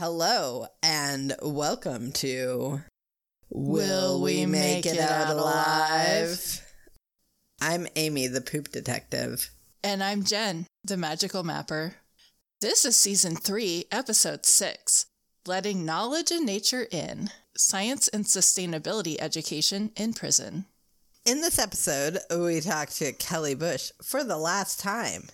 Hello and welcome to Will We Make It Out Alive? I'm Amy, the poop detective. And I'm Jen, the magical mapper. This is season three, episode six Letting Knowledge and Nature In Science and Sustainability Education in Prison. In this episode, we talk to Kelly Bush for the last time.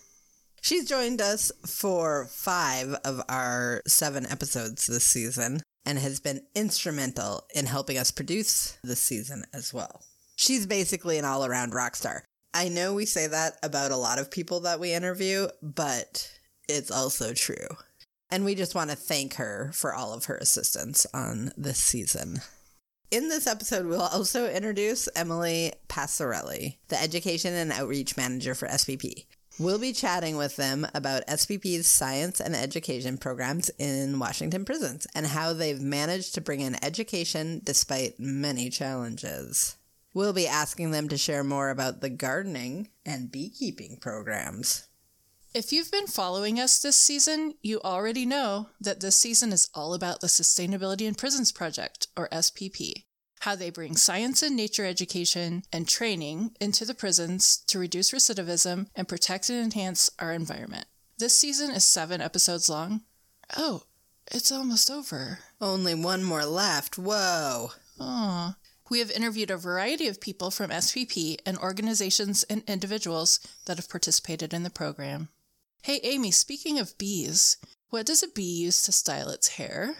She's joined us for five of our seven episodes this season and has been instrumental in helping us produce this season as well. She's basically an all around rock star. I know we say that about a lot of people that we interview, but it's also true. And we just want to thank her for all of her assistance on this season. In this episode, we'll also introduce Emily Passarelli, the Education and Outreach Manager for SPP. We'll be chatting with them about SPP's science and education programs in Washington prisons and how they've managed to bring in education despite many challenges. We'll be asking them to share more about the gardening and beekeeping programs. If you've been following us this season, you already know that this season is all about the Sustainability in Prisons Project, or SPP how they bring science and nature education and training into the prisons to reduce recidivism and protect and enhance our environment. This season is seven episodes long. Oh, it's almost over. Only one more left. Whoa. Aw. We have interviewed a variety of people from SPP and organizations and individuals that have participated in the program. Hey, Amy, speaking of bees, what does a bee use to style its hair?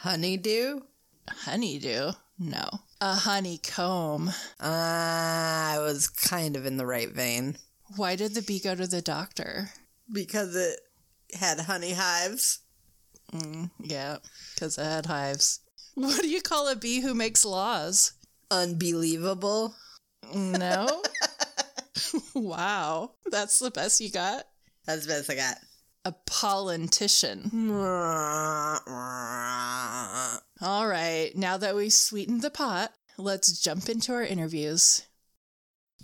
Honeydew? Honeydew? No. A honeycomb. Ah, I was kind of in the right vein. Why did the bee go to the doctor? Because it had honey hives. Mm, yeah, because it had hives. What do you call a bee who makes laws? Unbelievable. No. wow. That's the best you got? That's the best I got. A politician. All right, now that we've sweetened the pot, let's jump into our interviews.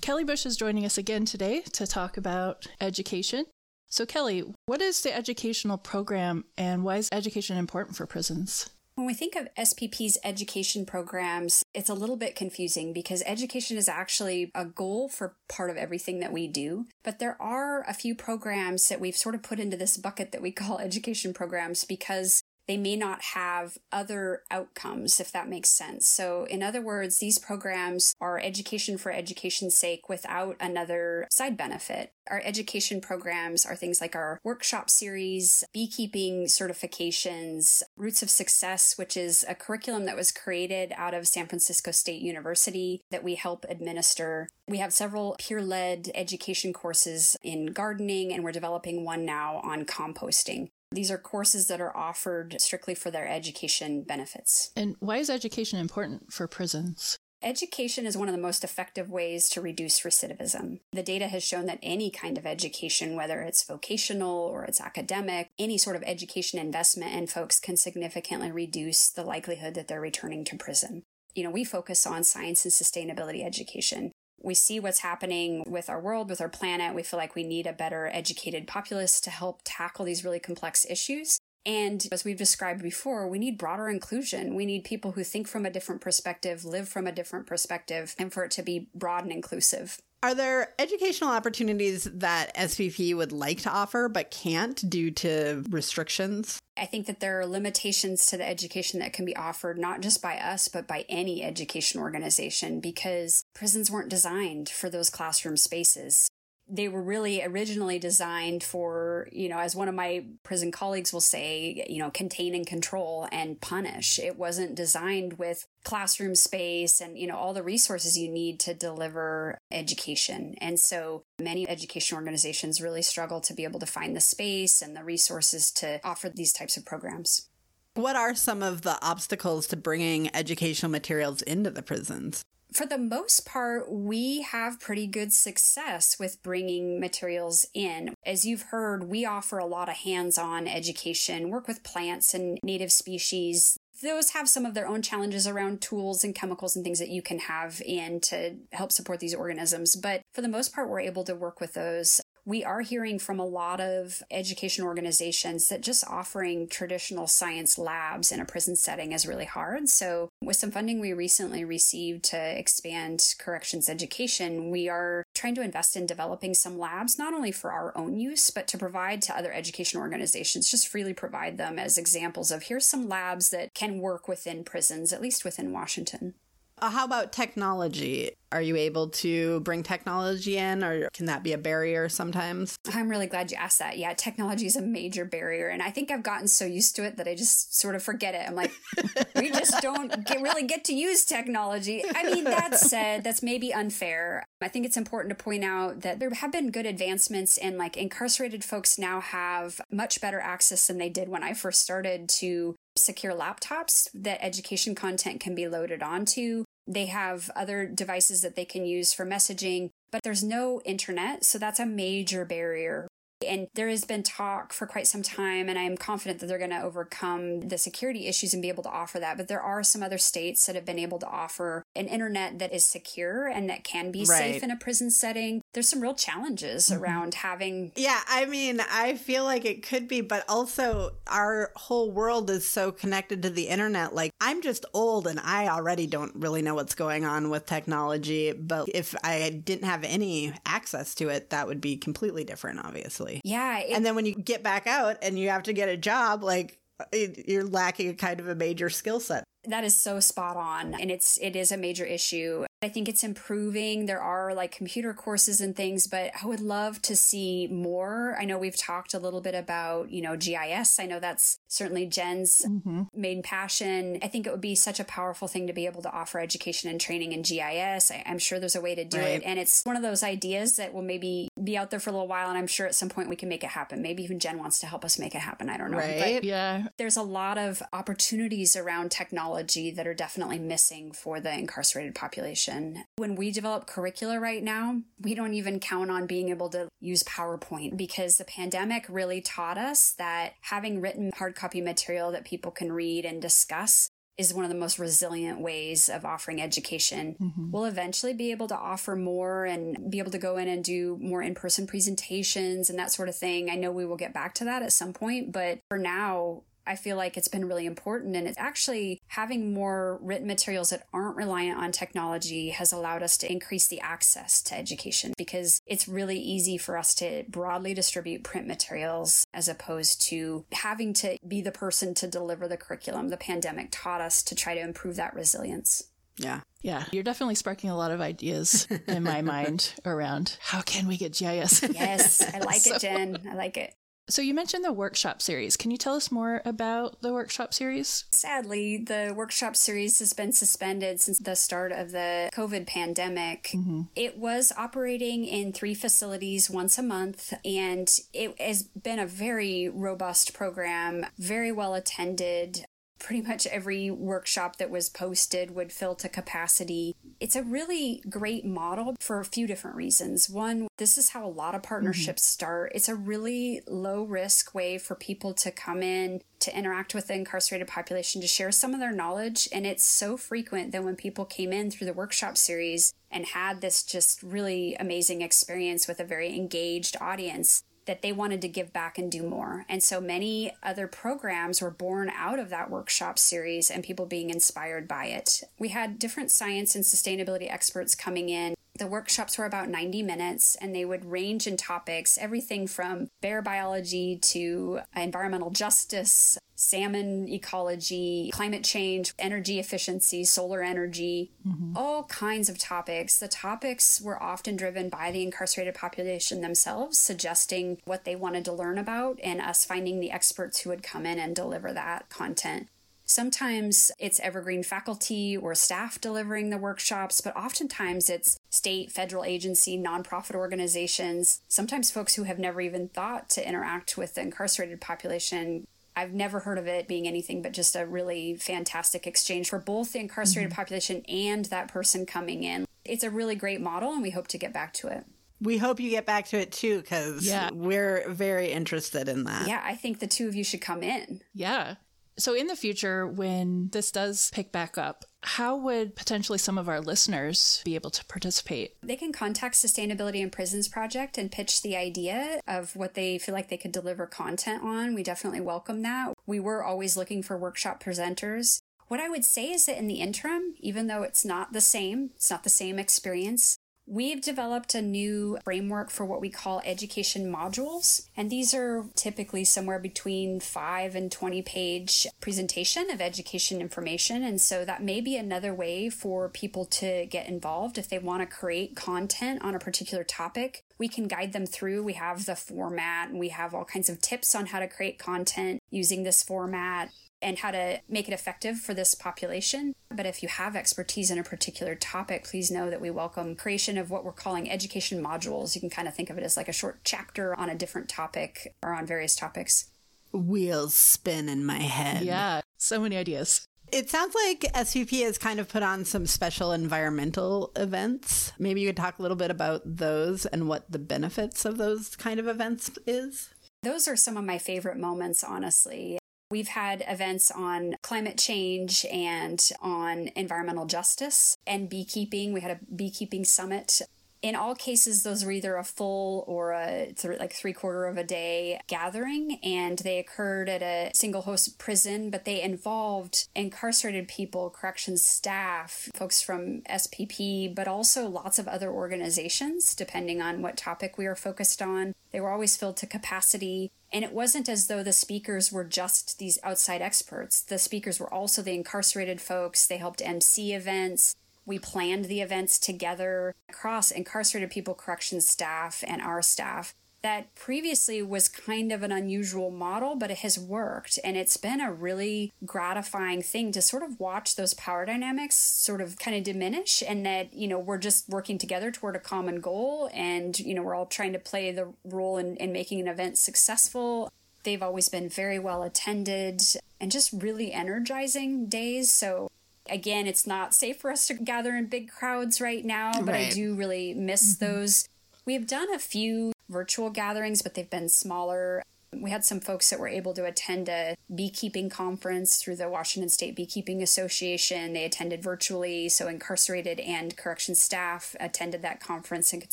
Kelly Bush is joining us again today to talk about education. So, Kelly, what is the educational program and why is education important for prisons? When we think of SPP's education programs, it's a little bit confusing because education is actually a goal for part of everything that we do. But there are a few programs that we've sort of put into this bucket that we call education programs because they may not have other outcomes, if that makes sense. So, in other words, these programs are education for education's sake without another side benefit. Our education programs are things like our workshop series, beekeeping certifications, Roots of Success, which is a curriculum that was created out of San Francisco State University that we help administer. We have several peer led education courses in gardening, and we're developing one now on composting. These are courses that are offered strictly for their education benefits. And why is education important for prisons? Education is one of the most effective ways to reduce recidivism. The data has shown that any kind of education, whether it's vocational or it's academic, any sort of education investment in folks can significantly reduce the likelihood that they're returning to prison. You know, we focus on science and sustainability education we see what's happening with our world, with our planet. We feel like we need a better educated populace to help tackle these really complex issues. And as we've described before, we need broader inclusion. We need people who think from a different perspective, live from a different perspective, and for it to be broad and inclusive. Are there educational opportunities that SPP would like to offer but can't due to restrictions? I think that there are limitations to the education that can be offered, not just by us, but by any education organization, because prisons weren't designed for those classroom spaces they were really originally designed for, you know, as one of my prison colleagues will say, you know, contain and control and punish. It wasn't designed with classroom space and, you know, all the resources you need to deliver education. And so many education organizations really struggle to be able to find the space and the resources to offer these types of programs. What are some of the obstacles to bringing educational materials into the prisons? For the most part, we have pretty good success with bringing materials in. As you've heard, we offer a lot of hands on education, work with plants and native species. Those have some of their own challenges around tools and chemicals and things that you can have in to help support these organisms. But for the most part, we're able to work with those. We are hearing from a lot of education organizations that just offering traditional science labs in a prison setting is really hard. So, with some funding we recently received to expand corrections education, we are trying to invest in developing some labs, not only for our own use, but to provide to other education organizations, just freely provide them as examples of here's some labs that can work within prisons, at least within Washington. Uh, how about technology? Are you able to bring technology in, or can that be a barrier sometimes? I'm really glad you asked that. Yeah, technology is a major barrier. And I think I've gotten so used to it that I just sort of forget it. I'm like, we just don't get, really get to use technology. I mean, that said, that's maybe unfair. I think it's important to point out that there have been good advancements, and like incarcerated folks now have much better access than they did when I first started to secure laptops that education content can be loaded onto. They have other devices that they can use for messaging, but there's no internet. So that's a major barrier and there has been talk for quite some time, and I'm confident that they're going to overcome the security issues and be able to offer that. But there are some other states that have been able to offer an internet that is secure and that can be right. safe in a prison setting. There's some real challenges mm-hmm. around having. Yeah, I mean, I feel like it could be, but also our whole world is so connected to the internet. Like, I'm just old and I already don't really know what's going on with technology. But if I didn't have any access to it, that would be completely different, obviously. Yeah. It, and then when you get back out and you have to get a job, like you're lacking a kind of a major skill set. That is so spot on. And it's it is a major issue. I think it's improving. There are like computer courses and things, but I would love to see more. I know we've talked a little bit about, you know, GIS. I know that's certainly Jen's mm-hmm. main passion. I think it would be such a powerful thing to be able to offer education and training in GIS. I, am sure there's a way to do right. it. And it's one of those ideas that will maybe be out there for a little while. And I'm sure at some point we can make it happen. Maybe even Jen wants to help us make it happen. I don't know. Right. But yeah. There's a lot of opportunities around technology that are definitely missing for the incarcerated population. When we develop curricula right now, we don't even count on being able to use PowerPoint because the pandemic really taught us that having written hard copy material that people can read and discuss is one of the most resilient ways of offering education. Mm-hmm. We'll eventually be able to offer more and be able to go in and do more in person presentations and that sort of thing. I know we will get back to that at some point, but for now, I feel like it's been really important. And it's actually having more written materials that aren't reliant on technology has allowed us to increase the access to education because it's really easy for us to broadly distribute print materials as opposed to having to be the person to deliver the curriculum. The pandemic taught us to try to improve that resilience. Yeah. Yeah. You're definitely sparking a lot of ideas in my mind around how can we get GIS? yes. I like so, it, Jen. I like it. So you mentioned the workshop series. Can you tell us more about the workshop series? Sadly, the workshop series has been suspended since the start of the COVID pandemic. Mm-hmm. It was operating in three facilities once a month, and it has been a very robust program, very well attended pretty much every workshop that was posted would fill to capacity. It's a really great model for a few different reasons. One, this is how a lot of partnerships mm-hmm. start. It's a really low risk way for people to come in to interact with the incarcerated population to share some of their knowledge. And it's so frequent that when people came in through the workshop series and had this just really amazing experience with a very engaged audience, that they wanted to give back and do more. And so many other programs were born out of that workshop series and people being inspired by it. We had different science and sustainability experts coming in. The workshops were about 90 minutes and they would range in topics, everything from bear biology to environmental justice, salmon ecology, climate change, energy efficiency, solar energy, mm-hmm. all kinds of topics. The topics were often driven by the incarcerated population themselves, suggesting what they wanted to learn about, and us finding the experts who would come in and deliver that content. Sometimes it's evergreen faculty or staff delivering the workshops, but oftentimes it's state, federal agency, nonprofit organizations, sometimes folks who have never even thought to interact with the incarcerated population I've never heard of it being anything but just a really fantastic exchange for both the incarcerated mm-hmm. population and that person coming in. It's a really great model, and we hope to get back to it. We hope you get back to it too, because yeah. we're very interested in that. Yeah, I think the two of you should come in. Yeah. So, in the future, when this does pick back up, how would potentially some of our listeners be able to participate? They can contact Sustainability in Prisons Project and pitch the idea of what they feel like they could deliver content on. We definitely welcome that. We were always looking for workshop presenters. What I would say is that in the interim, even though it's not the same, it's not the same experience, We've developed a new framework for what we call education modules, and these are typically somewhere between 5 and 20 page presentation of education information, and so that may be another way for people to get involved if they want to create content on a particular topic. We can guide them through. We have the format and we have all kinds of tips on how to create content using this format and how to make it effective for this population. But if you have expertise in a particular topic, please know that we welcome creation of what we're calling education modules. You can kind of think of it as like a short chapter on a different topic or on various topics. Wheels spin in my head. Yeah, so many ideas. It sounds like SPP has kind of put on some special environmental events. Maybe you could talk a little bit about those and what the benefits of those kind of events is. Those are some of my favorite moments, honestly. We've had events on climate change and on environmental justice and beekeeping. We had a beekeeping summit in all cases, those were either a full or a th- like three quarter of a day gathering, and they occurred at a single host prison, but they involved incarcerated people, corrections staff, folks from SPP, but also lots of other organizations, depending on what topic we were focused on. They were always filled to capacity. And it wasn't as though the speakers were just these outside experts. The speakers were also the incarcerated folks. They helped MC events. We planned the events together across incarcerated people corrections staff and our staff. That previously was kind of an unusual model, but it has worked. And it's been a really gratifying thing to sort of watch those power dynamics sort of kind of diminish and that, you know, we're just working together toward a common goal. And, you know, we're all trying to play the role in, in making an event successful. They've always been very well attended and just really energizing days. So Again, it's not safe for us to gather in big crowds right now, but right. I do really miss mm-hmm. those. We've done a few virtual gatherings, but they've been smaller. We had some folks that were able to attend a beekeeping conference through the Washington State Beekeeping Association. They attended virtually, so incarcerated and correction staff attended that conference and could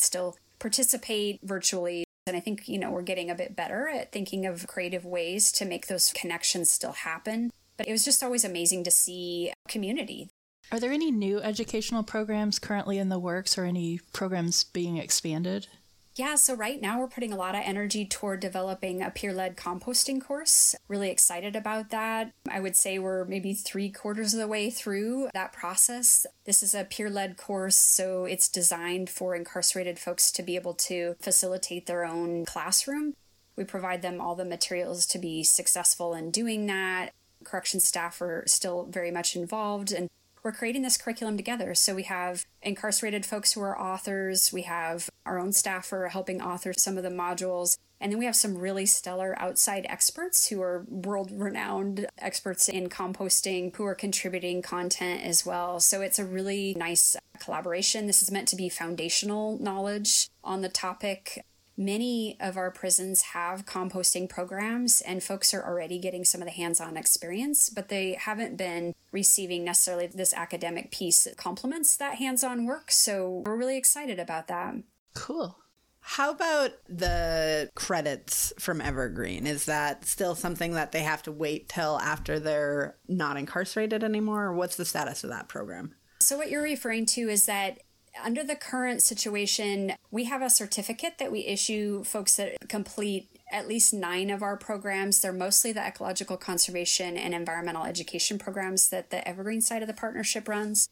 still participate virtually. And I think, you know, we're getting a bit better at thinking of creative ways to make those connections still happen. But it was just always amazing to see community. Are there any new educational programs currently in the works or any programs being expanded? Yeah, so right now we're putting a lot of energy toward developing a peer led composting course. Really excited about that. I would say we're maybe three quarters of the way through that process. This is a peer led course, so it's designed for incarcerated folks to be able to facilitate their own classroom. We provide them all the materials to be successful in doing that correction staff are still very much involved and we're creating this curriculum together. So we have incarcerated folks who are authors, we have our own staff who are helping author some of the modules, and then we have some really stellar outside experts who are world renowned experts in composting who are contributing content as well. So it's a really nice collaboration. This is meant to be foundational knowledge on the topic Many of our prisons have composting programs, and folks are already getting some of the hands on experience, but they haven't been receiving necessarily this academic piece that complements that hands on work. So we're really excited about that. Cool. How about the credits from Evergreen? Is that still something that they have to wait till after they're not incarcerated anymore? Or what's the status of that program? So, what you're referring to is that under the current situation, we have a certificate that we issue folks that complete at least nine of our programs. They're mostly the ecological conservation and environmental education programs that the Evergreen side of the partnership runs.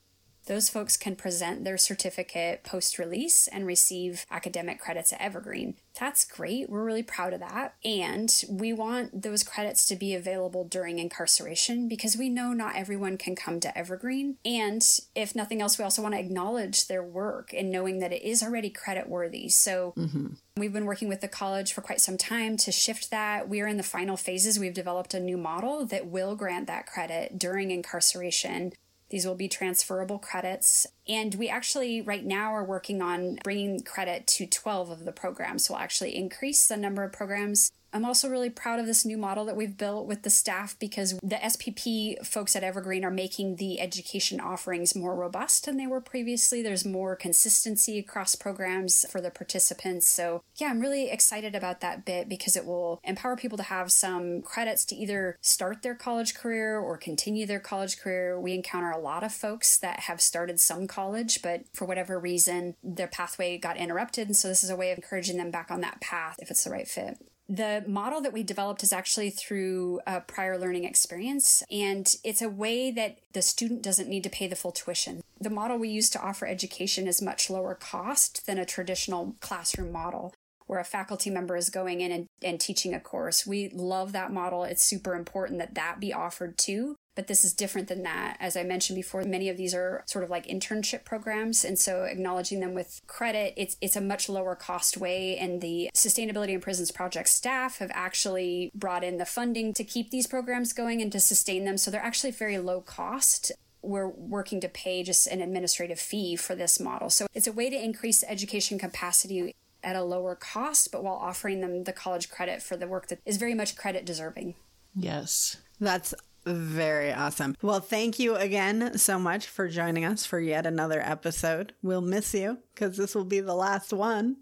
Those folks can present their certificate post release and receive academic credits at Evergreen. That's great. We're really proud of that. And we want those credits to be available during incarceration because we know not everyone can come to Evergreen. And if nothing else, we also want to acknowledge their work and knowing that it is already credit worthy. So mm-hmm. We've been working with the college for quite some time to shift that. We are in the final phases. We've developed a new model that will grant that credit during incarceration. These will be transferable credits. And we actually, right now, are working on bringing credit to 12 of the programs. So we'll actually increase the number of programs I'm also really proud of this new model that we've built with the staff because the SPP folks at Evergreen are making the education offerings more robust than they were previously. There's more consistency across programs for the participants. So, yeah, I'm really excited about that bit because it will empower people to have some credits to either start their college career or continue their college career. We encounter a lot of folks that have started some college, but for whatever reason, their pathway got interrupted. And so, this is a way of encouraging them back on that path if it's the right fit. The model that we developed is actually through a prior learning experience, and it's a way that the student doesn't need to pay the full tuition. The model we use to offer education is much lower cost than a traditional classroom model where a faculty member is going in and, and teaching a course. We love that model. It's super important that that be offered too but this is different than that. As I mentioned before, many of these are sort of like internship programs. And so acknowledging them with credit, it's, it's a much lower cost way. And the Sustainability in Prisons Project staff have actually brought in the funding to keep these programs going and to sustain them. So they're actually very low cost we're working to pay just an administrative fee for this model. So it's a way to increase education capacity at a lower cost, but while offering them the college credit for the work that is very much credit deserving. Yes. That's very awesome. Well, thank you again so much for joining us for yet another episode. We'll miss you because this will be the last one.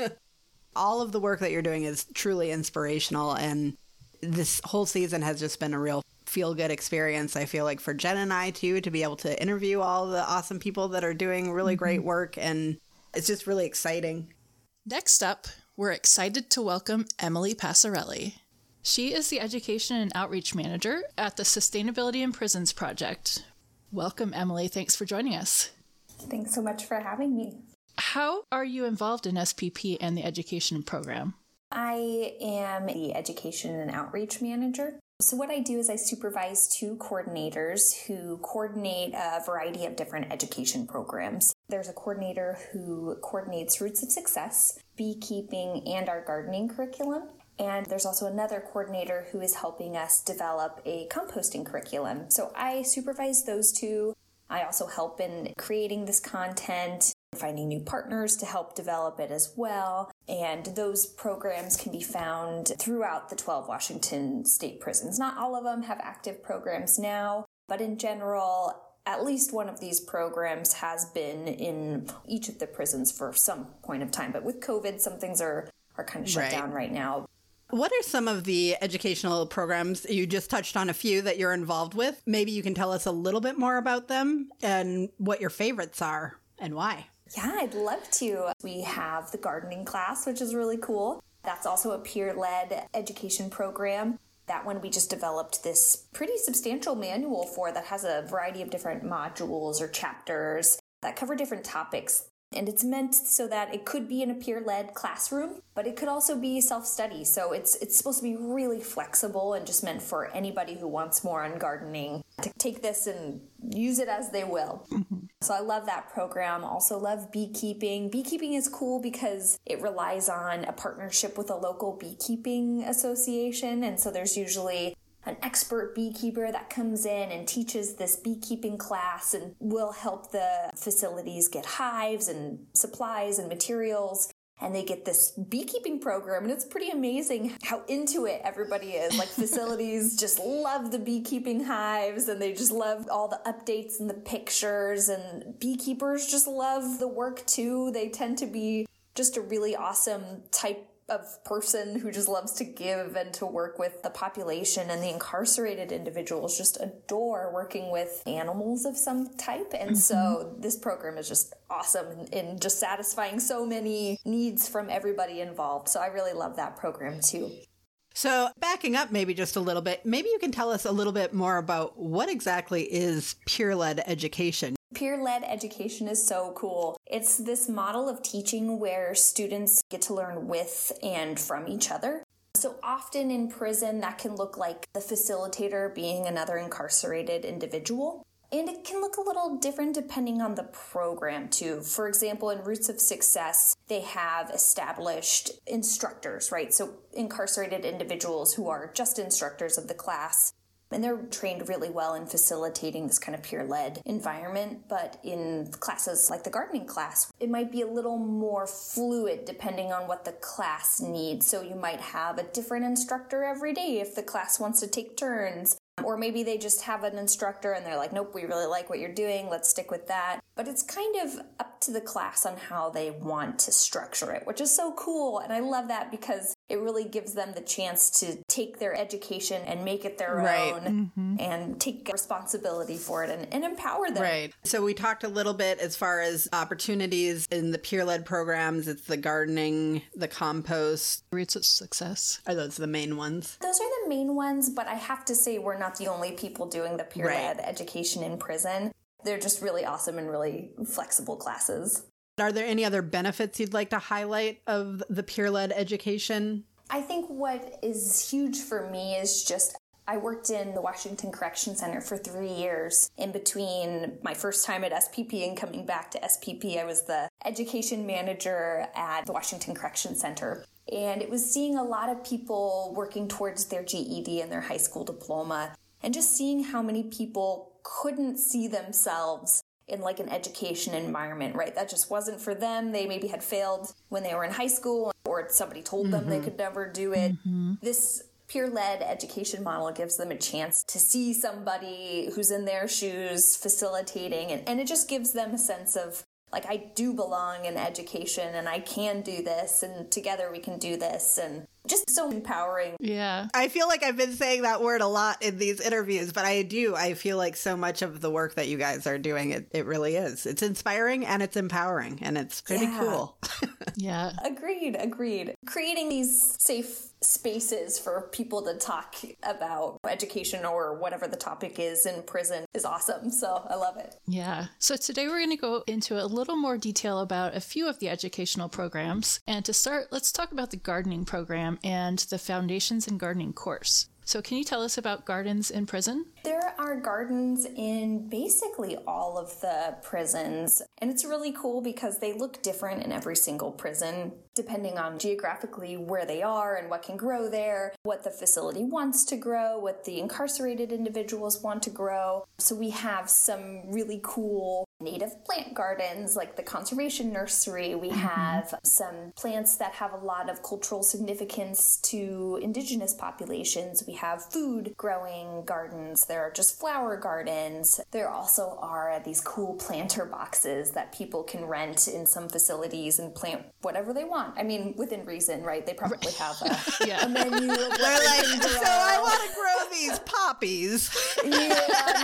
All of the work that you're doing is truly inspirational, and this whole season has just been a real feel good experience. I feel like for Jen and I too to be able to interview all the awesome people that are doing really mm-hmm. great work, and it's just really exciting. Next up, we're excited to welcome Emily Passarelli. She is the Education and Outreach Manager at the Sustainability in Prisons Project. Welcome, Emily. Thanks for joining us. Thanks so much for having me. How are you involved in SPP and the education program? I am the Education and Outreach Manager. So, what I do is I supervise two coordinators who coordinate a variety of different education programs. There's a coordinator who coordinates Roots of Success, beekeeping, and our gardening curriculum. And there's also another coordinator who is helping us develop a composting curriculum. So I supervise those two. I also help in creating this content, finding new partners to help develop it as well. And those programs can be found throughout the 12 Washington state prisons. Not all of them have active programs now, but in general, at least one of these programs has been in each of the prisons for some point of time. But with COVID, some things are, are kind of shut right. down right now. What are some of the educational programs you just touched on a few that you're involved with? Maybe you can tell us a little bit more about them and what your favorites are and why. Yeah, I'd love to. We have the gardening class, which is really cool. That's also a peer led education program. That one we just developed this pretty substantial manual for that has a variety of different modules or chapters that cover different topics and it's meant so that it could be in a peer-led classroom but it could also be self-study. So it's it's supposed to be really flexible and just meant for anybody who wants more on gardening to take this and use it as they will. Mm-hmm. so i love that program. Also love beekeeping. Beekeeping is cool because it relies on a partnership with a local beekeeping association. And so there's usually an expert beekeeper that comes in and teaches this beekeeping class and will help the facilities get hives and supplies and materials. And they get this beekeeping program and it's pretty amazing how into it everybody is. Like facilities just love the beekeeping hives and they just love all the updates and the pictures and beekeepers just love the work too. They tend to be just a really awesome type of person who just loves to give and to work with the population and the incarcerated individuals just adore working with animals of some type and mm-hmm. so this program is just awesome in, in just satisfying so many needs from everybody involved so i really love that program too so, backing up maybe just a little bit, maybe you can tell us a little bit more about what exactly is peer led education. Peer led education is so cool. It's this model of teaching where students get to learn with and from each other. So often in prison, that can look like the facilitator being another incarcerated individual. And it can look a little different depending on the program, too. For example, in Roots of Success, they have established instructors, right? So incarcerated individuals who are just instructors of the class And they're trained really well in facilitating this kind of peer led environment. But in classes like the gardening class, it might be a little more fluid depending on what the class needs. So you might have a different instructor every day if the class wants to take turns. Or maybe they just have an instructor and they're like, nope, we really like what you're doing, let's stick with that. But it's kind of up to the class on how they want to structure it, which is so cool. And I love that because it really gives them the chance to take their education and make it their Right. own mm-hmm. and take responsibility for it and, and empower them. Right. So we talked a little bit as far as opportunities in the peer led programs. It's the gardening, the compost. Roots of success. Are those the main ones? Those are the main ones, but I have to say we're not the only people doing the peer led Right. education in prison. They're just really awesome and really flexible classes. Are there any other benefits you'd like to highlight of the peer led education? I think what is huge for me is just I worked in the Washington Correction Center for three years. In between my first time at SPP and coming back to SPP, I was the education manager at the Washington Correction Center. And it was seeing a lot of people working towards their GED and their high school diploma, and just seeing how many people couldn't see themselves in like an education environment, right? That just wasn't for them. They maybe had failed when they were in high school or somebody told them they mm-hmm. could never do it. Mm-hmm. This peer led education model gives them a chance to see somebody who's in their shoes facilitating, and, and it just gives them a sense of like, I do belong in education and I can do this, and together we can do this, and just so empowering. Yeah. I feel like I've been saying that word a lot in these interviews, but I do. I feel like so much of the work that you guys are doing, it, it really is. It's inspiring and it's empowering, and it's pretty Yeah. cool. Yeah. Agreed, agreed. Creating these safe spaces for people to talk about education or whatever the topic is in prison is awesome. So I love it. Yeah. So today we're going to go into a little more detail about a few of the educational programs. And to start, let's talk about the gardening program and the Foundations in Gardening course. So, can you tell us about gardens in prison? There are gardens in basically all of the prisons, and it's really cool because they look different in every single prison, depending on geographically where they are and what can grow there, what the facility wants to grow, what the incarcerated individuals want to grow. So we have some really cool native plant gardens like the conservation nursery. We mm-hmm. have some plants that have a lot of cultural significance to indigenous populations. We have food growing gardens. There are just flower gardens. There also are these cool planter boxes that people can rent in some facilities and plant whatever they want. I mean, within reason, right? They probably have a, Yeah. a menu Of They're like, so. I want to grow these poppies. Yeah,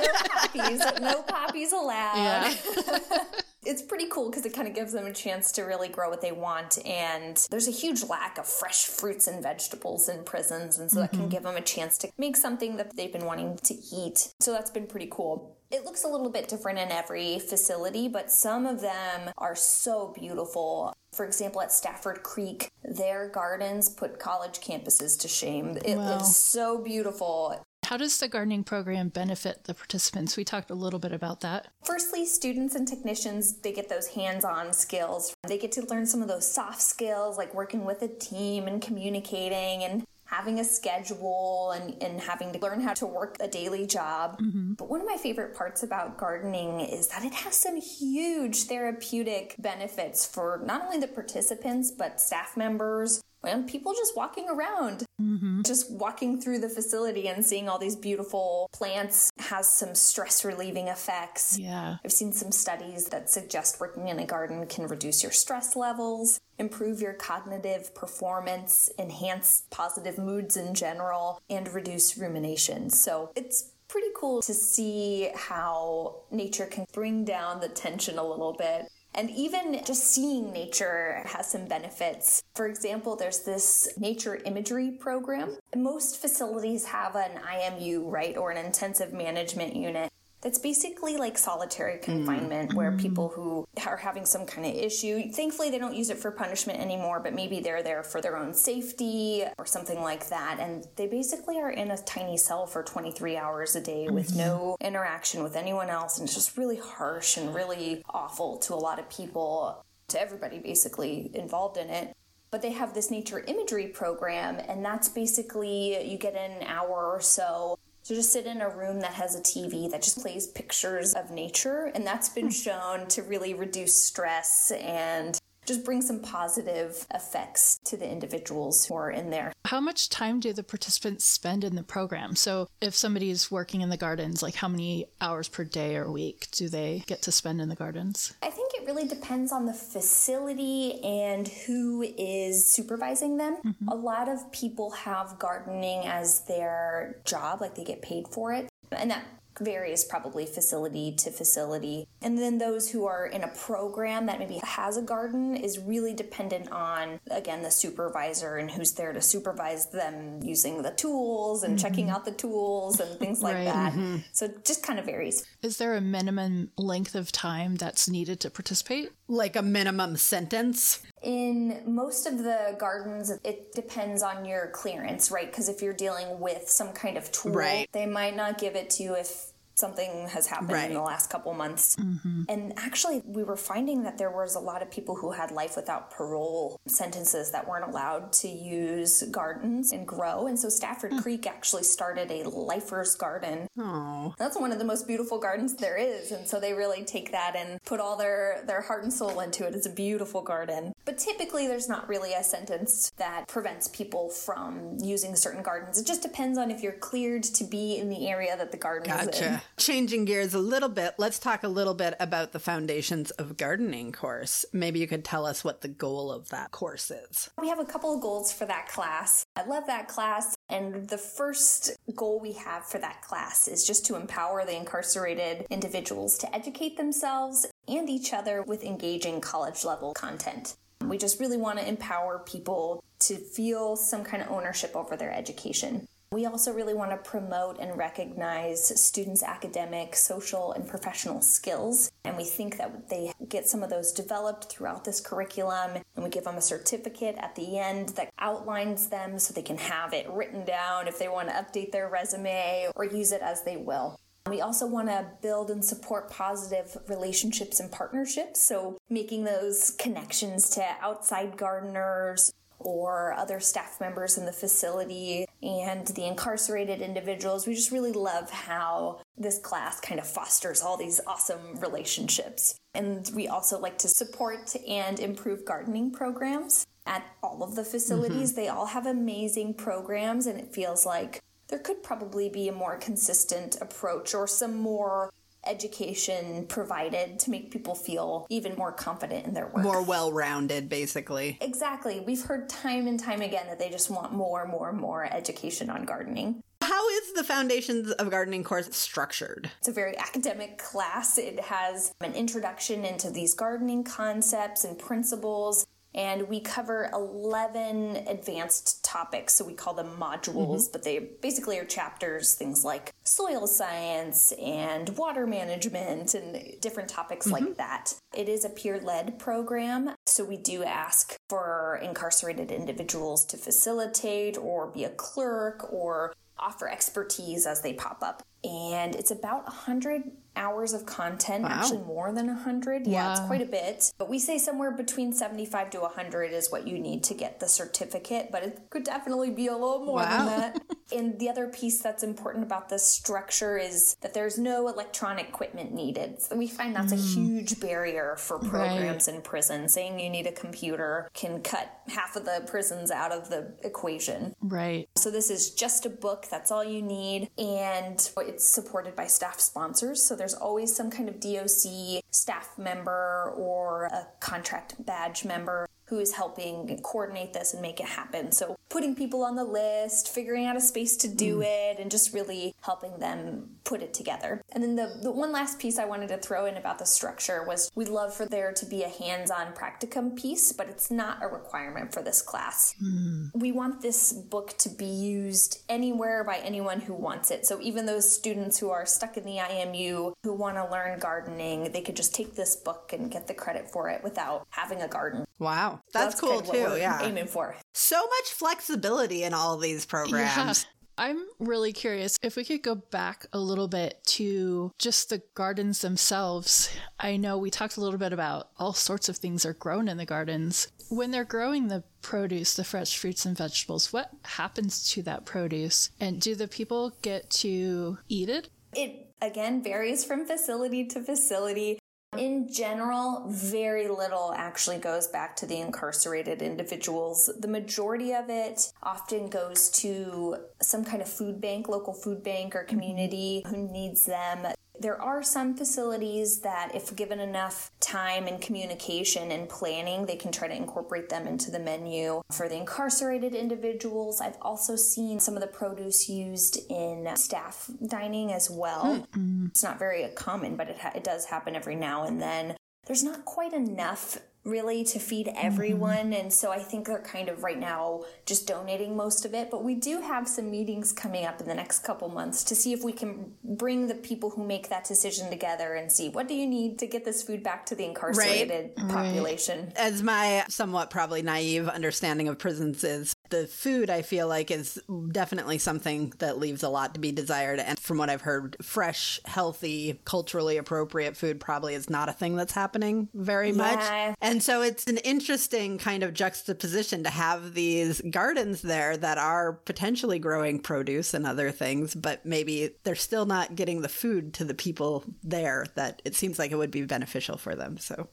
no poppies. No poppies allowed. Yeah. It's pretty cool because it kind of gives them a chance to really grow what they want. And there's a huge lack of fresh fruits and vegetables in prisons. And so that can mm-hmm. give them a chance to make something that they've been wanting to eat. So that's been pretty cool. It looks a little bit different in every facility, but some of them are so beautiful. For example, at Stafford Creek, their gardens put college campuses to shame. It is Wow. so beautiful. How does the gardening program benefit the participants? We talked a little bit about that. Firstly, students and technicians, they get those hands on skills. They get to learn some of those soft skills like working with a team and communicating and having a schedule and, and having to learn how to work a daily job. Mm-hmm. But one of my favorite parts about gardening is that it has some huge therapeutic benefits for not only the participants, but staff members and people just walking around mm-hmm. just walking through the facility and seeing all these beautiful plants has some stress relieving effects. Yeah. I've seen some studies that suggest working in a garden can reduce your stress levels, improve your cognitive performance, enhance positive moods in general, and reduce rumination. So it's pretty cool to see how nature can bring down the tension a little bit. And even just seeing nature has some benefits. For example, there's this nature imagery program. Most facilities have an IMU, right, or an intensive management unit. That's basically like solitary mm-hmm. confinement where mm-hmm. people who are having some kind of issue, thankfully they don't use it for punishment anymore, but maybe they're there for their own safety or something like that. And they basically are in a tiny cell for 23 hours a day with mm-hmm. no interaction with anyone else. And it's just really harsh and really awful to a lot of people, to everybody basically involved in it but they have this nature imagery program and that's basically you get an hour or so to just sit in a room that has a TV that just plays pictures of nature. And that's been hmm. shown to really reduce stress and just bring some positive effects to the individuals who are in there. How much time do the participants spend in the program? So, if somebody's working in the gardens, like how many hours per day or week do they get to spend in the gardens? I think it really depends on the facility and who is supervising them. Mm-hmm. A lot of people have gardening as their job, like they get paid for it. And that varies probably facility to facility. And then those who are in a program that maybe has a garden is really dependent on, again, the supervisor and who's there to supervise them using the tools and mm-hmm. checking out the tools and things like right. that. Mm-hmm. So it just kind of varies. Is there a minimum length of time that's needed to participate? Like a minimum sentence? In most of the gardens, it depends on your clearance, right? Because if you're dealing with some kind of tool, right. they might not give it to you if something has happened right. in the last couple months. Mm-hmm. And actually, we were finding that there was a lot of people who had life without parole sentences that weren't allowed to use gardens and grow. And so Stafford mm. Creek actually started a lifer's garden. Oh, that's one of the most beautiful gardens there is. And so they really take that and put all their their heart and soul into it. It's a beautiful garden. But typically, there's not really a sentence that prevents people from using certain gardens. It just depends on if you're cleared to be in the area that the garden gotcha. is in. Changing gears a little bit, let's talk a little bit about the Foundations of Gardening course. Maybe you could tell us what the goal of that course is. We have a couple of goals for that class. I love that class. And the first goal we have for that class is just to empower the incarcerated individuals to educate themselves and each other with engaging college level content. We just really want to empower people to feel some kind of ownership over their education. We also really want to promote and recognize students' academic, social, and professional skills. And we think that they get some of those developed throughout this curriculum. And we give them a certificate at the end that outlines them so they can have it written down if they want to update their resume or use it as they will. We also want to build and support positive relationships and partnerships. So, making those connections to outside gardeners, or other staff members in the facility and the incarcerated individuals. We just really love how this class kind of fosters all these awesome relationships. And we also like to support and improve gardening programs at all of the facilities. Mm-hmm. They all have amazing programs, and it feels like there could probably be a more consistent approach or some more education provided to make people feel even more confident in their work. More well rounded, basically. Exactly. We've heard time and time again that they just want more, more, more education on gardening. How is the Foundations of Gardening course structured? It's a very academic class. It has an introduction into these gardening concepts and principles and we cover 11 advanced topics so we call them modules mm-hmm. but they basically are chapters things like soil science and water management and different topics mm-hmm. like that it is a peer-led program so we do ask for incarcerated individuals to facilitate or be a clerk or offer expertise as they pop up and it's about 100 hours of content, wow. actually more than 100. Wow. Yeah, it's quite a bit. But we say somewhere between 75 to 100 is what you need to get the certificate, but it could definitely be a little more wow. than that. and the other piece that's important about this structure is that there's no electronic equipment needed. So we find that's mm. a huge barrier for programs right. in prison. Saying you need a computer can cut half of the prisons out of the equation. Right. So this is just a book, that's all you need. And it's supported by staff sponsors. So there's always some kind of DOC staff member or a contract badge member who is helping coordinate this and make it happen. So putting people on the list, figuring out a space to do mm. it, and just really helping them put it together. And then the, the one last piece I wanted to throw in about the structure was we'd love for there to be a hands-on practicum piece, but it's not a requirement for this class. Mm. We want this book to be used anywhere by anyone who wants it. So even those students who are stuck in the IMU who want to learn gardening, they could just take this book and get the credit for it without having a garden. Wow. That's, That's cool too. Yeah. Aiming for. So much flexibility in all these programs. Yeah. I'm really curious if we could go back a little bit to just the gardens themselves. I know we talked a little bit about all sorts of things are grown in the gardens. When they're growing the produce, the fresh fruits and vegetables, what happens to that produce? And do the people get to eat it? It again varies from facility to facility. In general, very little actually goes back to the incarcerated individuals. The majority of it often goes to some kind of food bank, local food bank or community who needs them. There are some facilities that, if given enough time and communication and planning, they can try to incorporate them into the menu. For the incarcerated individuals, I've also seen some of the produce used in staff dining as well. Mm-hmm. It's not very common, but it, ha- it does happen every now and then. There's not quite enough really to feed mm-hmm. everyone. Mm-hmm. And so I think they're kind of right now just donating most of it. But we do have some meetings coming up in the next couple months to see if we can bring the people who make that decision together and see what do you need to get this food back to the incarcerated right. population. Right. As my somewhat probably naive understanding of prisons is, the food I feel like is definitely something that leaves a lot to be desired. And from what I've heard, fresh, healthy, culturally appropriate food probably is not a thing that's happening very yeah. much. And so it's an interesting kind of juxtaposition to have these gardens there that are potentially growing produce and other things, but maybe they're still not getting the food to the people there that it seems like it would be beneficial for them. So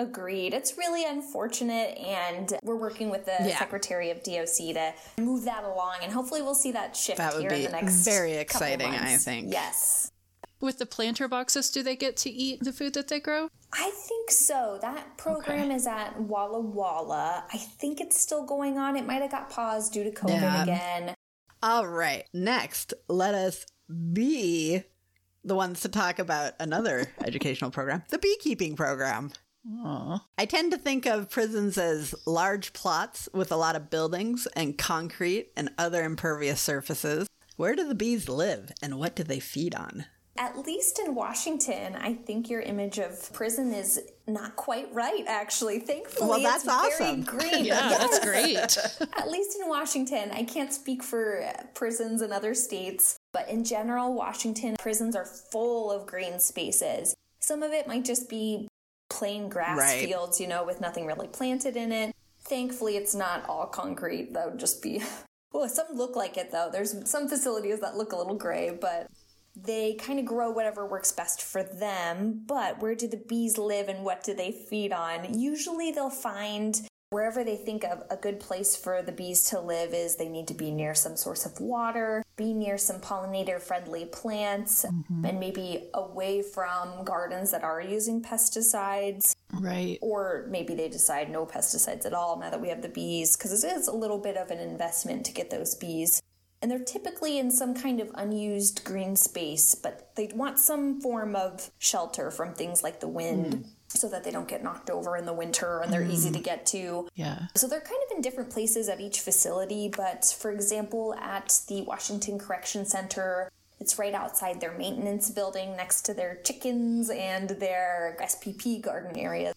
Agreed. It's really unfortunate, and we're working with the yeah. Secretary of DOC to move that along, and hopefully we'll see that shift that here in the next. Very exciting, I think. Yes. With the planter boxes, do they get to eat the food that they grow? I think so. That program okay. is at Walla Walla. I think it's still going on. It might have got paused due to COVID yeah. again. All right. Next, let us be the ones to talk about another educational program, the beekeeping program. Aww. I tend to think of prisons as large plots with a lot of buildings and concrete and other impervious surfaces. Where do the bees live and what do they feed on? At least in Washington, I think your image of prison is not quite right, actually. Thankfully, well, that's it's awesome. very green. yeah, yes. that's great. At least in Washington. I can't speak for prisons in other states, but in general, Washington prisons are full of green spaces. Some of it might just be plain grass right. fields, you know, with nothing really planted in it. Thankfully, it's not all concrete. That would just be. Well, some look like it though. There's some facilities that look a little gray, but they kind of grow whatever works best for them. But where do the bees live and what do they feed on? Usually they'll find Wherever they think of a good place for the bees to live is they need to be near some source of water, be near some pollinator friendly plants, mm-hmm. and maybe away from gardens that are using pesticides. Right. Or maybe they decide no pesticides at all now that we have the bees, because it is a little bit of an investment to get those bees. And they're typically in some kind of unused green space, but they want some form of shelter from things like the wind. Mm so that they don't get knocked over in the winter and they're mm. easy to get to. Yeah. So they're kind of in different places at each facility, but for example, at the Washington Correction Center, it's right outside their maintenance building next to their chickens and their SPP garden area.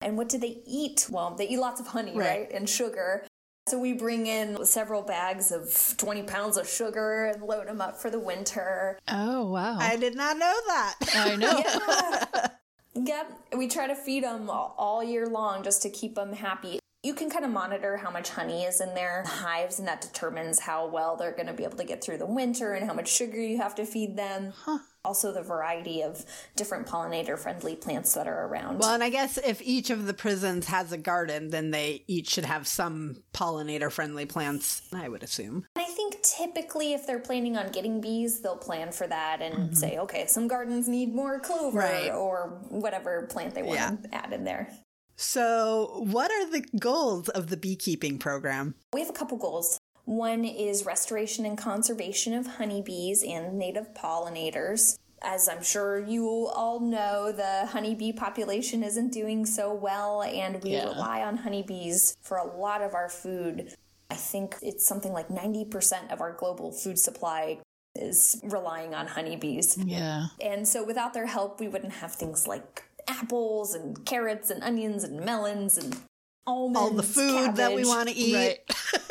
And what do they eat? Well, they eat lots of honey, right? right? And sugar. So we bring in several bags of 20 pounds of sugar and load them up for the winter. Oh, wow. I did not know that. I know. yeah. Yep, we try to feed them all year long just to keep them happy. You can kind of monitor how much honey is in their hives, and that determines how well they're going to be able to get through the winter and how much sugar you have to feed them. Huh also the variety of different pollinator friendly plants that are around. Well, and I guess if each of the prisons has a garden, then they each should have some pollinator friendly plants, I would assume. I think typically if they're planning on getting bees, they'll plan for that and mm-hmm. say, okay, some gardens need more clover right. or whatever plant they want yeah. to add in there. So, what are the goals of the beekeeping program? We have a couple goals. One is restoration and conservation of honeybees and native pollinators. As I'm sure you all know, the honeybee population isn't doing so well, and we yeah. rely on honeybees for a lot of our food. I think it's something like 90% of our global food supply is relying on honeybees. Yeah. And so without their help, we wouldn't have things like apples and carrots and onions and melons and almonds, all the food cabbage. that we want to eat. Right.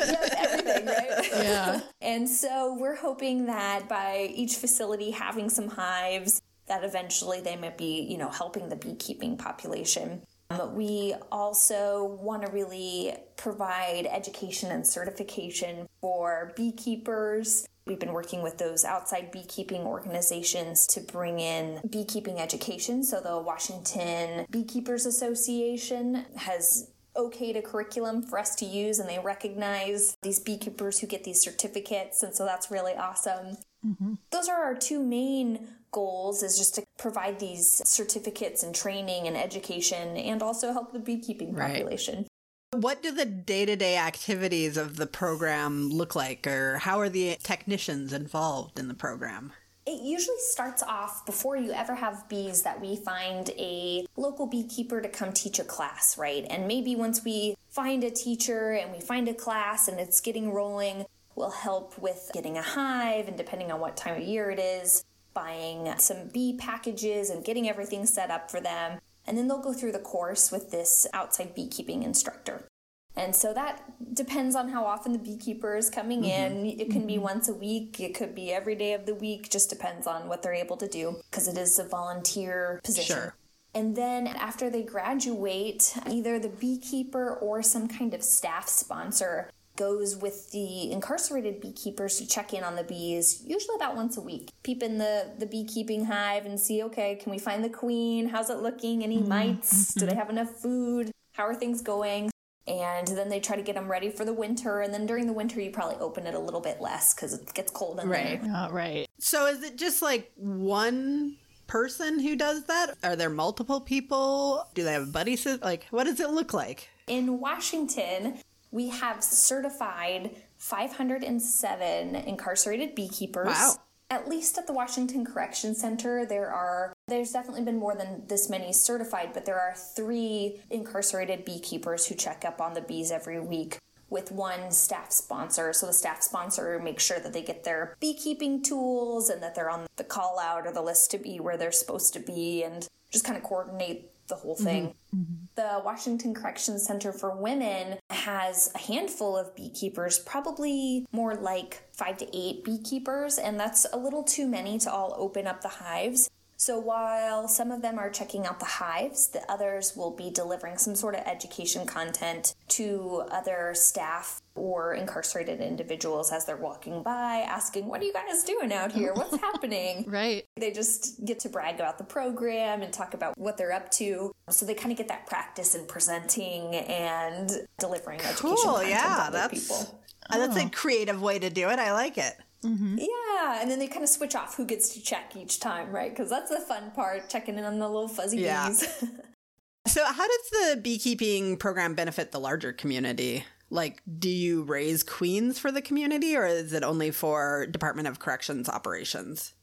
yep. Thing, right? Yeah. And so we're hoping that by each facility having some hives, that eventually they might be, you know, helping the beekeeping population. Um, we also want to really provide education and certification for beekeepers. We've been working with those outside beekeeping organizations to bring in beekeeping education. So the Washington Beekeepers Association has okayed a curriculum for us to use and they recognize these beekeepers who get these certificates and so that's really awesome mm-hmm. those are our two main goals is just to provide these certificates and training and education and also help the beekeeping Right. population What do the day to day activities of the program look like, or how are the technicians involved in the program? It usually starts off before you ever have bees that we find a local beekeeper to come teach a class, right? And maybe once we find a teacher and we find a class and it's getting rolling, we'll help with getting a hive and depending on what time of year it is, buying some bee packages and getting everything set up for them. And then they'll go through the course with this outside beekeeping instructor. And so that depends on how often the beekeeper is coming mm-hmm. in. It can be mm-hmm. once a week, it could be every day of the week, just depends on what they're able to do because it is a volunteer position. Sure. And then after they graduate, either the beekeeper or some kind of staff sponsor goes with the incarcerated beekeepers to check in on the bees, usually about once a week. Peep in the, the beekeeping hive and see, okay, can we find the queen? How's it looking? Any mm-hmm. mites? Do they have enough food? How are things going? And then they try to get them ready for the winter. And then during the winter, you probably open it a little bit less because it gets cold in Right. there. All right. So is it just like one person who does that? Are there multiple people? Do they have a buddy system? Like, what does it look like? In Washington, we have certified 507 incarcerated beekeepers. Wow. At least at the Washington Correction Center, there are, there's definitely been more than this many certified, but there are three incarcerated beekeepers who check up on the bees every week with one staff sponsor. So the staff sponsor makes sure that they get their beekeeping tools and that they're on the call out or the list to be where they're supposed to be and just kind of coordinate the whole mm-hmm. thing. Mm-hmm. The Washington Correction Center for Women has a handful of beekeepers, probably more like five to eight beekeepers, and that's a little too many to all open up the hives. So while some of them are checking out the hives, the others will be delivering some sort of education content to other staff or incarcerated individuals as they're walking by, asking, What are you guys doing out here? What's happening? Right. They just get to brag about the program and talk about what they're up to. So they kind of get that practice in presenting and delivering education Cool, content yeah, to other that's- people. Uh, That's a creative way to do it. I like it. Mm-hmm. Yeah, and then they kind of switch off who gets to check each time, right? Because that's the fun part, checking in on the little fuzzy Yeah. bees. So, how does the beekeeping program benefit the larger community? Like, do you raise queens for the community, or is it only for Department of Corrections operations?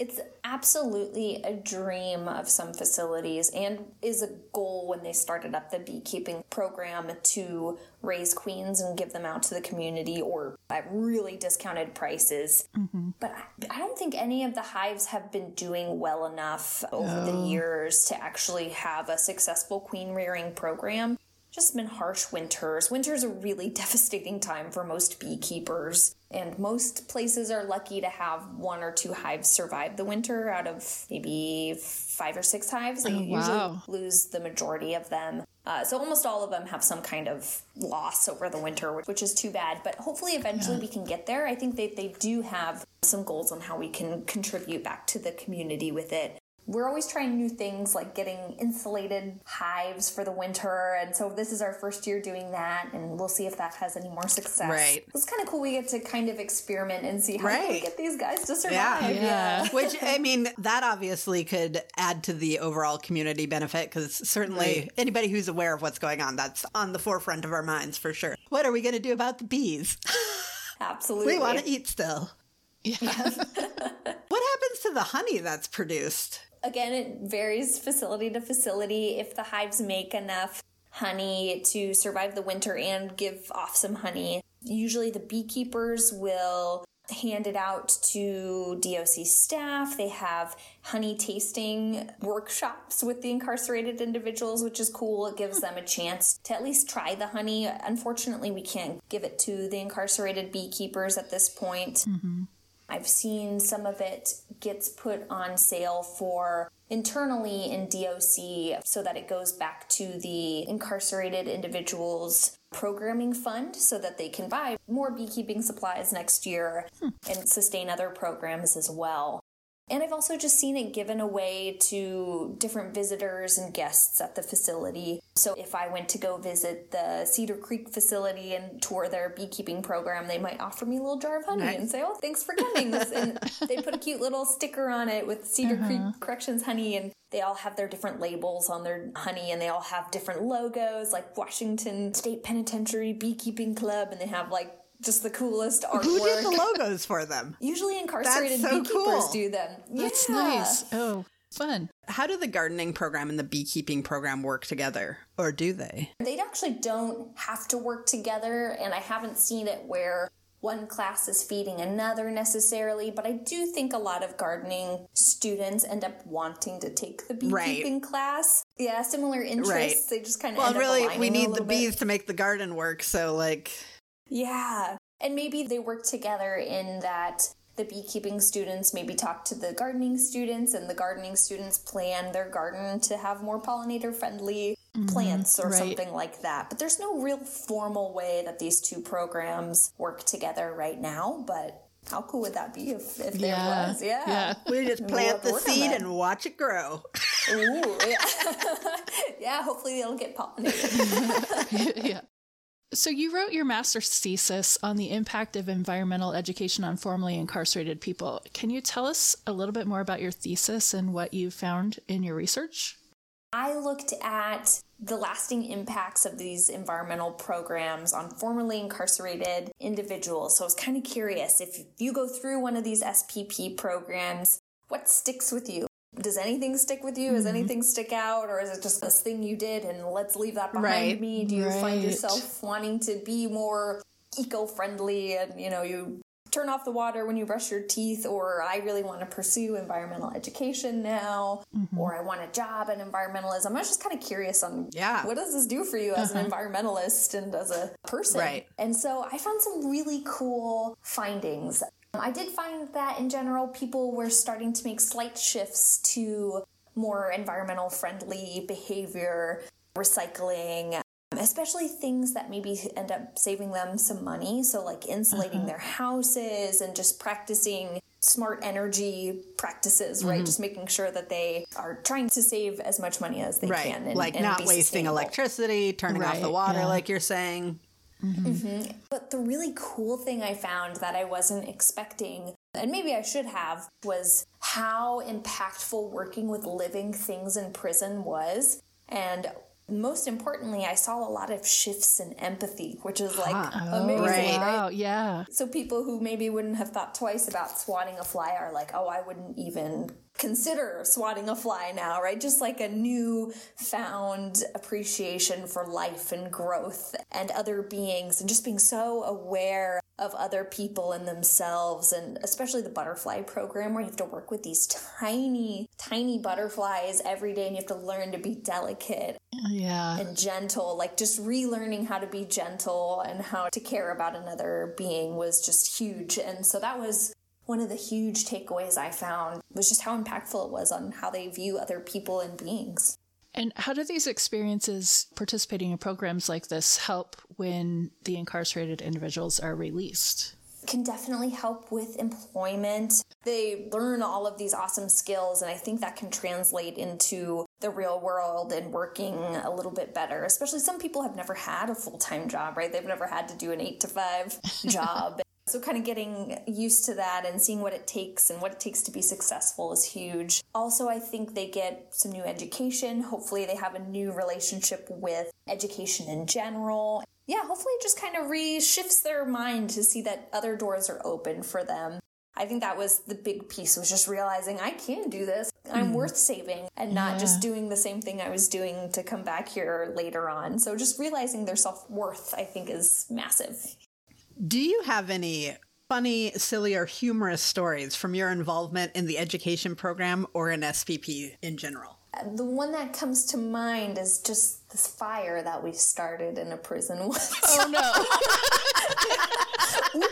It's absolutely a dream of some facilities and is a goal when they started up the beekeeping program to raise queens and give them out to the community or at really discounted prices. Mm-hmm. But I- I don't think any of the hives have been doing well enough over the years to actually have a successful queen rearing program. Just been harsh winters. Winter's a really devastating time for most beekeepers. And most places are lucky to have one or two hives survive the winter out of maybe five or six hives. They usually wow. lose the majority of them. Uh, so almost all of them have some kind of loss over the winter, which is too bad. But hopefully, eventually, we can get there. I think they, they do have some goals on how we can contribute back to the community with it. We're always trying new things like getting insulated hives for the winter. And so this is our first year doing that. And we'll see if that has any more success. Right. It's kind of cool. We get to kind of experiment and see how can we Right. get these guys to survive. Yeah. Yeah. Which, I mean, that obviously could add to the overall community benefit because certainly Right. anybody who's aware of what's going on, that's on the forefront of our minds for sure. What are we going to do about the bees? Absolutely. We want to eat still. Yeah. What happens to the honey that's produced? Again, it varies facility to facility. If the hives make enough honey to survive the winter and give off some honey, usually the beekeepers will hand it out to DOC staff. They have honey tasting workshops with the incarcerated individuals, which is cool. It gives hmm. them a chance to at least try the honey. Unfortunately, we can't give it to the incarcerated beekeepers at this point. Mm-hmm. I've seen some of it gets put on sale for internally in DOC so that it goes back to the incarcerated individuals programming fund so that they can buy more beekeeping supplies next year hmm. and sustain other programs as well. And I've also just seen it given away to different visitors and guests at the facility. So if I went to go visit the Cedar Creek facility and tour their beekeeping program, they might offer me a little jar of honey Nice. and say, "Oh, thanks for coming." And they put a cute little sticker on it with Cedar Creek uh-huh. Corrections honey, and they all have their different labels on their honey, and they all have different logos, like Washington State Penitentiary Beekeeping Club, and they have like just the coolest artwork. Who did the logos for them? Usually incarcerated so beekeepers cool. do them. That's Yeah. nice. Oh, fun. How do the gardening program and the beekeeping program work together? Or do they? They actually don't have to work together, and I haven't seen it where one class is feeding another necessarily, but I do think a lot of gardening students end up wanting to take the beekeeping class. Yeah, similar interests. Right. They just kind of Well, really, we need the bit. bees to make the garden work. So, like, Yeah. And maybe they work together in that the beekeeping students maybe talk to the gardening students, and the gardening students plan their garden to have more pollinator friendly mm-hmm. plants or right. something like that. But there's no real formal way that these two programs work together right now. But how cool would that be if, if there Yeah. was? Yeah. Yeah. we just We'll plant the seed and watch it grow. Ooh, yeah. yeah, hopefully they'll get pollinated. yeah. So you wrote your master's thesis on the impact of environmental education on formerly incarcerated people. Can you tell us a little bit more about your thesis and what you found in your research? I looked at the lasting impacts of these environmental programs on formerly incarcerated individuals. So I was kind of curious if you go through one of these SPP programs, what sticks with you? Does anything stick with you? Does mm-hmm. anything stick out? Or is it just this thing you did and let's leave that behind Right, me? Do you find yourself wanting to be more eco friendly and, you know, you turn off the water when you brush your teeth, or I really want to pursue environmental education now, mm-hmm. or I want a job in environmentalism. I was just kind of curious on Yeah. what does this do for you as an uh-huh. environmentalist and as a person? Right. And so I found some really cool findings. I did find that in general, people were starting to make slight shifts to more environmental friendly behavior, recycling, especially things that maybe end up saving them some money. So, like insulating uh-huh. their houses and just practicing smart energy practices, right? Mm-hmm. Just making sure that they are trying to save as much money as they right. can. And, like and not wasting electricity, turning off the water, yeah. like you're saying. Mm-hmm. Mm-hmm. But the really cool thing I found that I wasn't expecting, and maybe I should have, was how impactful working with living things in prison was. And most importantly, I saw a lot of shifts in empathy, which is like oh, amazing, right. right? Wow, yeah. So people who maybe wouldn't have thought twice about swatting a fly are like, oh, I wouldn't even consider swatting a fly now, right? Just like a new found appreciation for life and growth and other beings and just being so aware of other people and themselves and especially the butterfly program where you have to work with these tiny, tiny butterflies every day and you have to learn to be delicate Yeah. and gentle like just relearning how to be gentle and how to care about another being was just huge and so that was one of the huge takeaways i found was just how impactful it was on how they view other people and beings And how do these experiences participating in programs like this help when the incarcerated individuals are released? can definitely help with employment. They learn all of these awesome skills, and I think that can translate into the real world and working a little bit better. Especially some people have never had a full time job, right? They've never had to do an eight to five job. So, kind of getting used to that and seeing what it takes and what it takes to be successful is huge. Also, I think they get some new education. Hopefully, they have a new relationship with education in general. Yeah, hopefully, it just kind of reshifts their mind to see that other doors are open for them. I think that was the big piece was just realizing I can do this. I'm mm-hmm. worth saving and not just doing the same thing I was doing to come back here later on. So just realizing their self worth, I think, is massive. Do you have any funny, silly, or humorous stories from your involvement in the education program or in SPP in general? The one that comes to mind is just this fire that we started in a prison once. Oh no.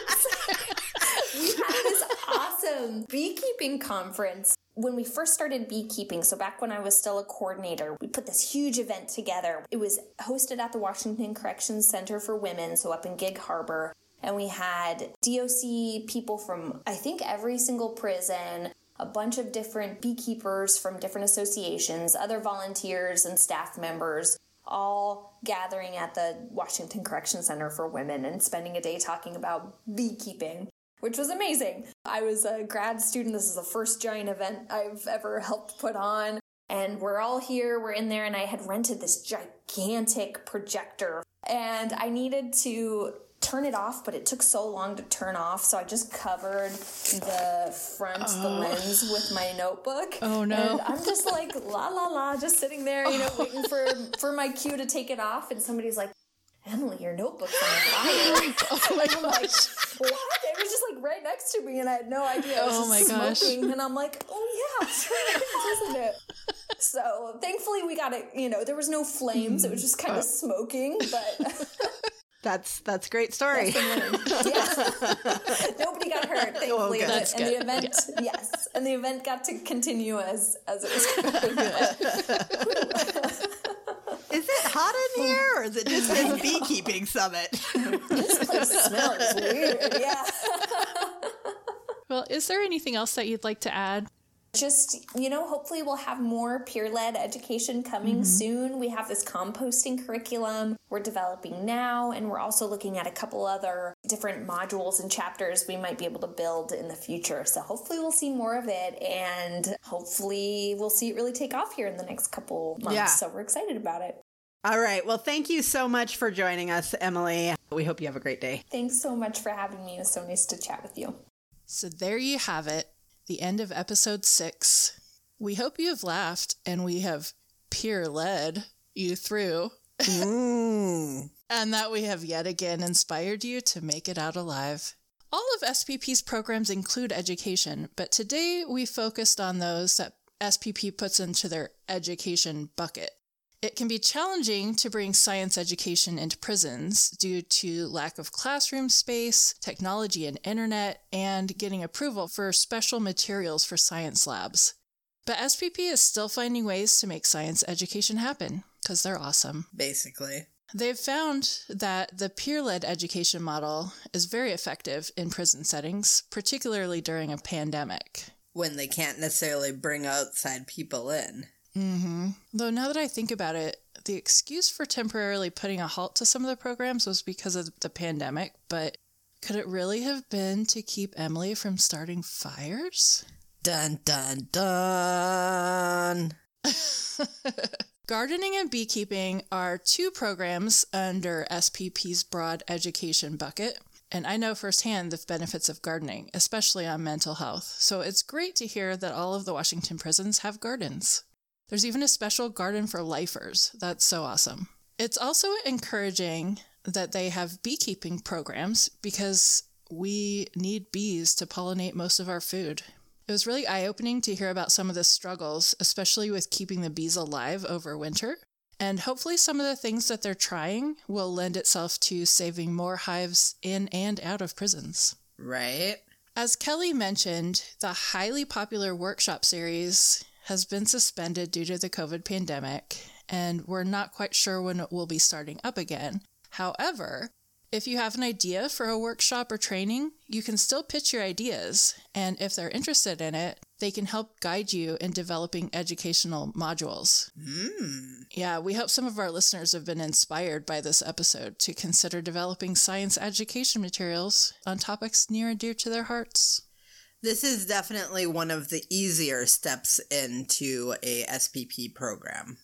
we had this awesome beekeeping conference when we first started beekeeping. So, back when I was still a coordinator, we put this huge event together. It was hosted at the Washington Corrections Center for Women, so up in Gig Harbor. And we had DOC people from, I think, every single prison, a bunch of different beekeepers from different associations, other volunteers and staff members, all gathering at the Washington Correction Center for Women and spending a day talking about beekeeping, which was amazing. I was a grad student. This is the first giant event I've ever helped put on. And we're all here, we're in there, and I had rented this gigantic projector. And I needed to turn it off, but it took so long to turn off, so I just covered the front, the oh. lens with my notebook. Oh, no. And I'm just like la la la, just sitting there, you know, waiting for oh. for my cue to take it off, and somebody's like. Emily, your notebook's on fire. Oh my I'm like, what? It was just like right next to me, and I had no idea. I was Oh my gosh. and I'm like, oh yeah, sure isn't it? So thankfully, we got it. You know, there was no flames. It was just kind of uh. smoking, but That's that's a great story. yeah, nobody got hurt. Thankfully, oh, good. and, That's the, and the good. event, yes, and the event got to continue as as it was going. Is it hot in here or is it just this beekeeping summit? This place smells weird. Yeah. Well, is there anything else that you'd like to add? Just you know hopefully we'll have more peer-led education coming mm-hmm. soon we have this composting curriculum we're developing now and we're also looking at a couple other different modules and chapters we might be able to build in the future so hopefully we'll see more of it and hopefully we'll see it really take off here in the next couple months Yeah. so we're excited about it All right. Well, thank you so much for joining us, Emily. We hope you have a great day. thanks so much for having me it was so nice to chat with you So there you have it, the end of episode six. We hope you have laughed and we have peer led you through, Mm. and that we have yet again inspired you to make it out alive. All of SPP's programs include education, but today we focused on those that SPP puts into their education bucket. It can be challenging to bring science education into prisons due to lack of classroom space, technology and internet, and getting approval for special materials for science labs. But SPP is still finding ways to make science education happen because they're awesome. Basically. They've found that the peer led education model is very effective in prison settings, particularly during a pandemic. When they can't necessarily bring outside people in. Hmm Though now that I think about it, the excuse for temporarily putting a halt to some of the programs was because of the pandemic, but could it really have been to keep Emily from starting fires? Dun dun dun. Gardening and beekeeping are two programs under SPP's broad education bucket, and I know firsthand the benefits of gardening, especially on mental health. So it's great to hear that all of the Washington prisons have gardens. There's even a special garden for lifers. That's so awesome. It's also encouraging that they have beekeeping programs because we need bees to pollinate most of our food. It was really eye opening to hear about some of the struggles, especially with keeping the bees alive over winter. And hopefully, some of the things that they're trying will lend itself to saving more hives in and out of prisons. Right? As Kelly mentioned, the highly popular workshop series has been suspended due to the COVID pandemic, and we're not quite sure when it will be starting up again. However, if you have an idea for a workshop or training, you can still pitch your ideas, and if they're interested in it, they can help guide you in developing educational modules. Hmm. Yeah, we hope some of our listeners have been inspired by this episode to consider developing science education materials on topics near and dear to their hearts. This is definitely one of the easier steps into a SPP program.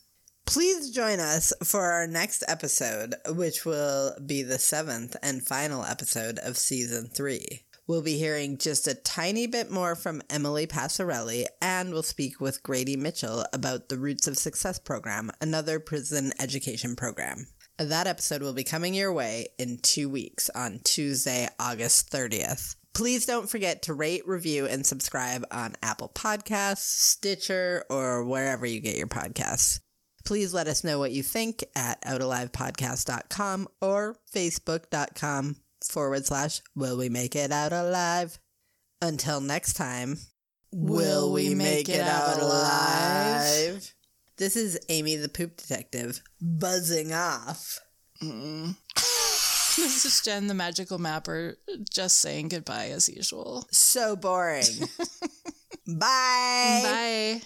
Please join us for our next episode, which will be the seventh and final episode of season three. We'll be hearing just a tiny bit more from Emily Passarelli, and we'll speak with Grady Mitchell about the Roots of Success program, another prison education program. That episode will be coming your way in two weeks on Tuesday, August 30th. Please don't forget to rate, review, and subscribe on Apple Podcasts, Stitcher, or wherever you get your podcasts. Please let us know what you think at outalivepodcast.com or facebook.com forward slash will we make it out alive. Until next time, Will we make it out alive? This is Amy the Poop Detective buzzing off. This is Jen, the magical mapper, just saying goodbye as usual. So boring. Bye. Bye.